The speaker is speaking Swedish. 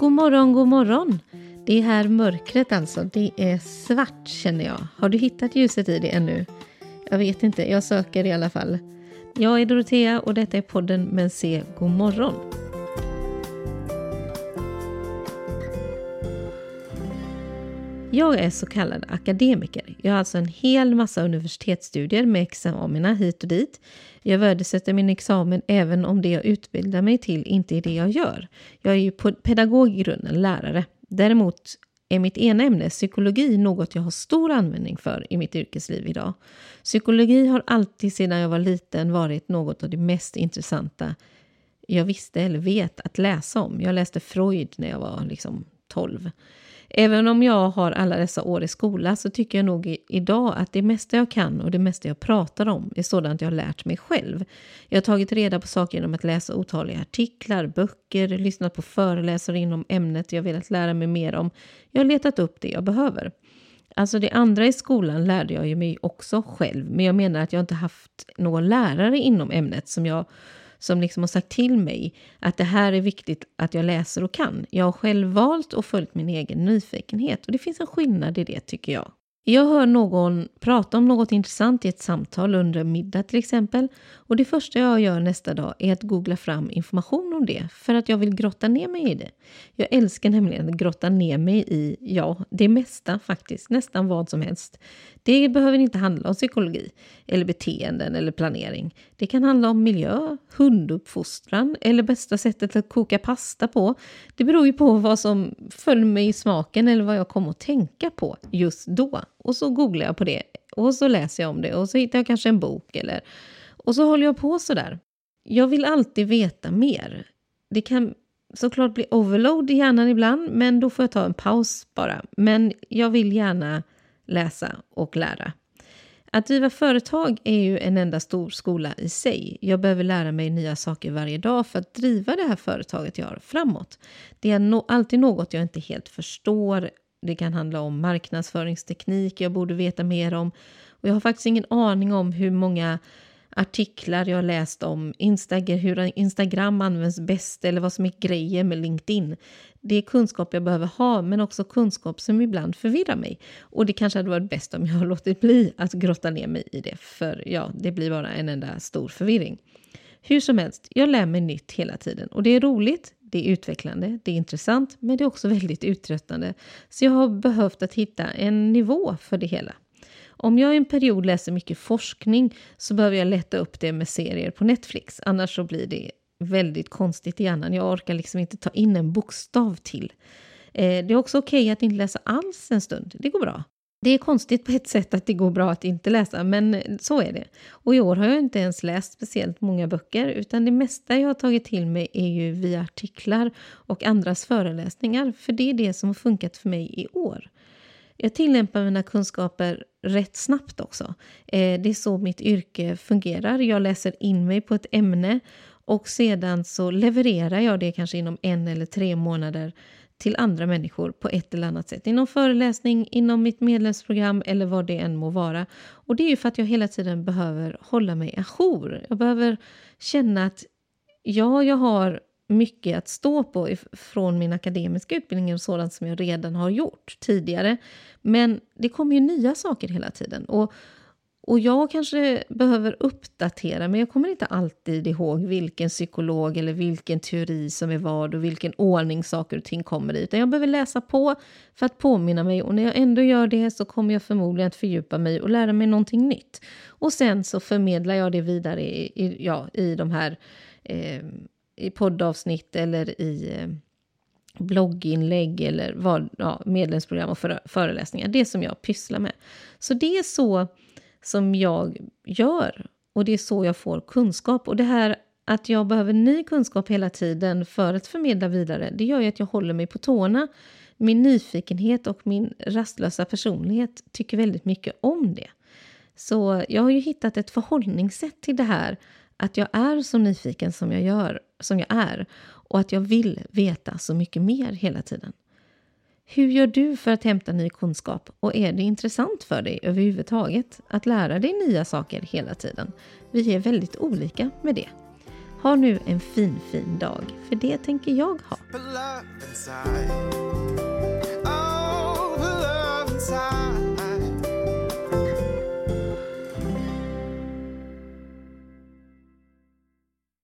God morgon, god morgon! Det är här mörkret alltså. Det är svart känner jag. Har du hittat ljuset i det ännu? Jag vet inte, jag söker i alla fall. Jag är Dorotea och detta är podden Men se god morgon. Jag är så kallad akademiker. Jag har alltså en hel massa universitetsstudier med examina hit och dit. Jag värdesätter min examen även om det jag utbildar mig till inte är det jag gör. Jag är ju pedagog i grunden, lärare. Däremot är mitt ena ämne, psykologi, något jag har stor användning för i mitt yrkesliv idag. Psykologi har alltid sedan jag var liten varit något av det mest intressanta jag visste eller vet att läsa om. Jag läste Freud när jag var liksom 12. Även om jag har alla dessa år i skola så tycker jag nog idag att det mesta jag kan och det mesta jag pratar om är sådant jag har lärt mig själv. Jag har tagit reda på saker genom att läsa otaliga artiklar, böcker, lyssnat på föreläsare inom ämnet jag velat lära mig mer om. Jag har letat upp det jag behöver. Alltså det andra i skolan lärde jag ju mig också själv, men jag menar att jag inte haft någon lärare inom ämnet som jag som liksom har sagt till mig att det här är viktigt att jag läser och kan. Jag har själv valt och följt min egen nyfikenhet och det finns en skillnad i det tycker jag. Jag hör någon prata om något intressant i ett samtal under middag till exempel. Och det första jag gör nästa dag är att googla fram information om det för att jag vill grotta ner mig i det. Jag älskar nämligen att grotta ner mig i, ja, det mesta faktiskt, nästan vad som helst. Det behöver inte handla om psykologi eller beteenden eller planering. Det kan handla om miljö, hunduppfostran eller bästa sättet att koka pasta på. Det beror ju på vad som föll mig i smaken eller vad jag kom att tänka på just då. Och så googlar jag på det och så läser jag om det och så hittar jag kanske en bok eller... Och så håller jag på så där. Jag vill alltid veta mer. Det kan såklart bli overload i hjärnan ibland, men då får jag ta en paus bara. Men jag vill gärna läsa och lära. Att driva företag är ju en enda stor skola i sig. Jag behöver lära mig nya saker varje dag för att driva det här företaget jag har framåt. Det är no alltid något jag inte helt förstår. Det kan handla om marknadsföringsteknik jag borde veta mer om. Och jag har faktiskt ingen aning om hur många artiklar jag läst om Instagram, hur Instagram används bäst eller vad som är grejer med LinkedIn. Det är kunskap jag behöver ha, men också kunskap som ibland förvirrar mig. Och det kanske hade varit bäst om jag har låtit bli att grotta ner mig i det, för ja, det blir bara en enda stor förvirring. Hur som helst, jag lär mig nytt hela tiden och det är roligt, det är utvecklande, det är intressant, men det är också väldigt uttröttande. Så jag har behövt att hitta en nivå för det hela. Om jag i en period läser mycket forskning så behöver jag lätta upp det med serier på Netflix. Annars så blir det väldigt konstigt i hjärnan. Jag orkar liksom inte ta in en bokstav till. Eh, det är också okej okay att inte läsa alls en stund. Det går bra. Det är konstigt på ett sätt att det går bra att inte läsa, men så är det. Och i år har jag inte ens läst speciellt många böcker, utan det mesta jag har tagit till mig är ju via artiklar och andras föreläsningar, för det är det som har funkat för mig i år. Jag tillämpar mina kunskaper rätt snabbt också. Eh, det är så mitt yrke fungerar. Jag läser in mig på ett ämne och sedan så levererar jag det kanske inom en eller tre månader till andra människor på ett eller annat sätt. Inom föreläsning, inom mitt medlemsprogram eller vad det än må vara. Och det är ju för att jag hela tiden behöver hålla mig ajour. Jag behöver känna att ja, jag har mycket att stå på från min akademiska utbildning och sådant som jag redan har gjort tidigare. Men det kommer ju nya saker hela tiden. Och, och jag kanske behöver uppdatera men jag kommer inte alltid ihåg vilken psykolog eller vilken teori som är vad och vilken ordning saker och ting kommer i. Utan jag behöver läsa på för att påminna mig och när jag ändå gör det så kommer jag förmodligen att fördjupa mig och lära mig någonting nytt. Och sen så förmedlar jag det vidare i, i ja, i de här eh, i poddavsnitt eller i eh, blogginlägg eller vad, ja, medlemsprogram och föreläsningar. Det som jag pysslar med. Så det är så som jag gör och det är så jag får kunskap. Och det här att jag behöver ny kunskap hela tiden för att förmedla vidare, det gör ju att jag håller mig på tårna. Min nyfikenhet och min rastlösa personlighet tycker väldigt mycket om det. Så jag har ju hittat ett förhållningssätt till det här att jag är så nyfiken som jag, gör, som jag är och att jag vill veta så mycket mer hela tiden. Hur gör du för att hämta ny kunskap och är det intressant för dig överhuvudtaget att lära dig nya saker hela tiden? Vi är väldigt olika med det. Ha nu en fin, fin dag, för det tänker jag ha. Love inside.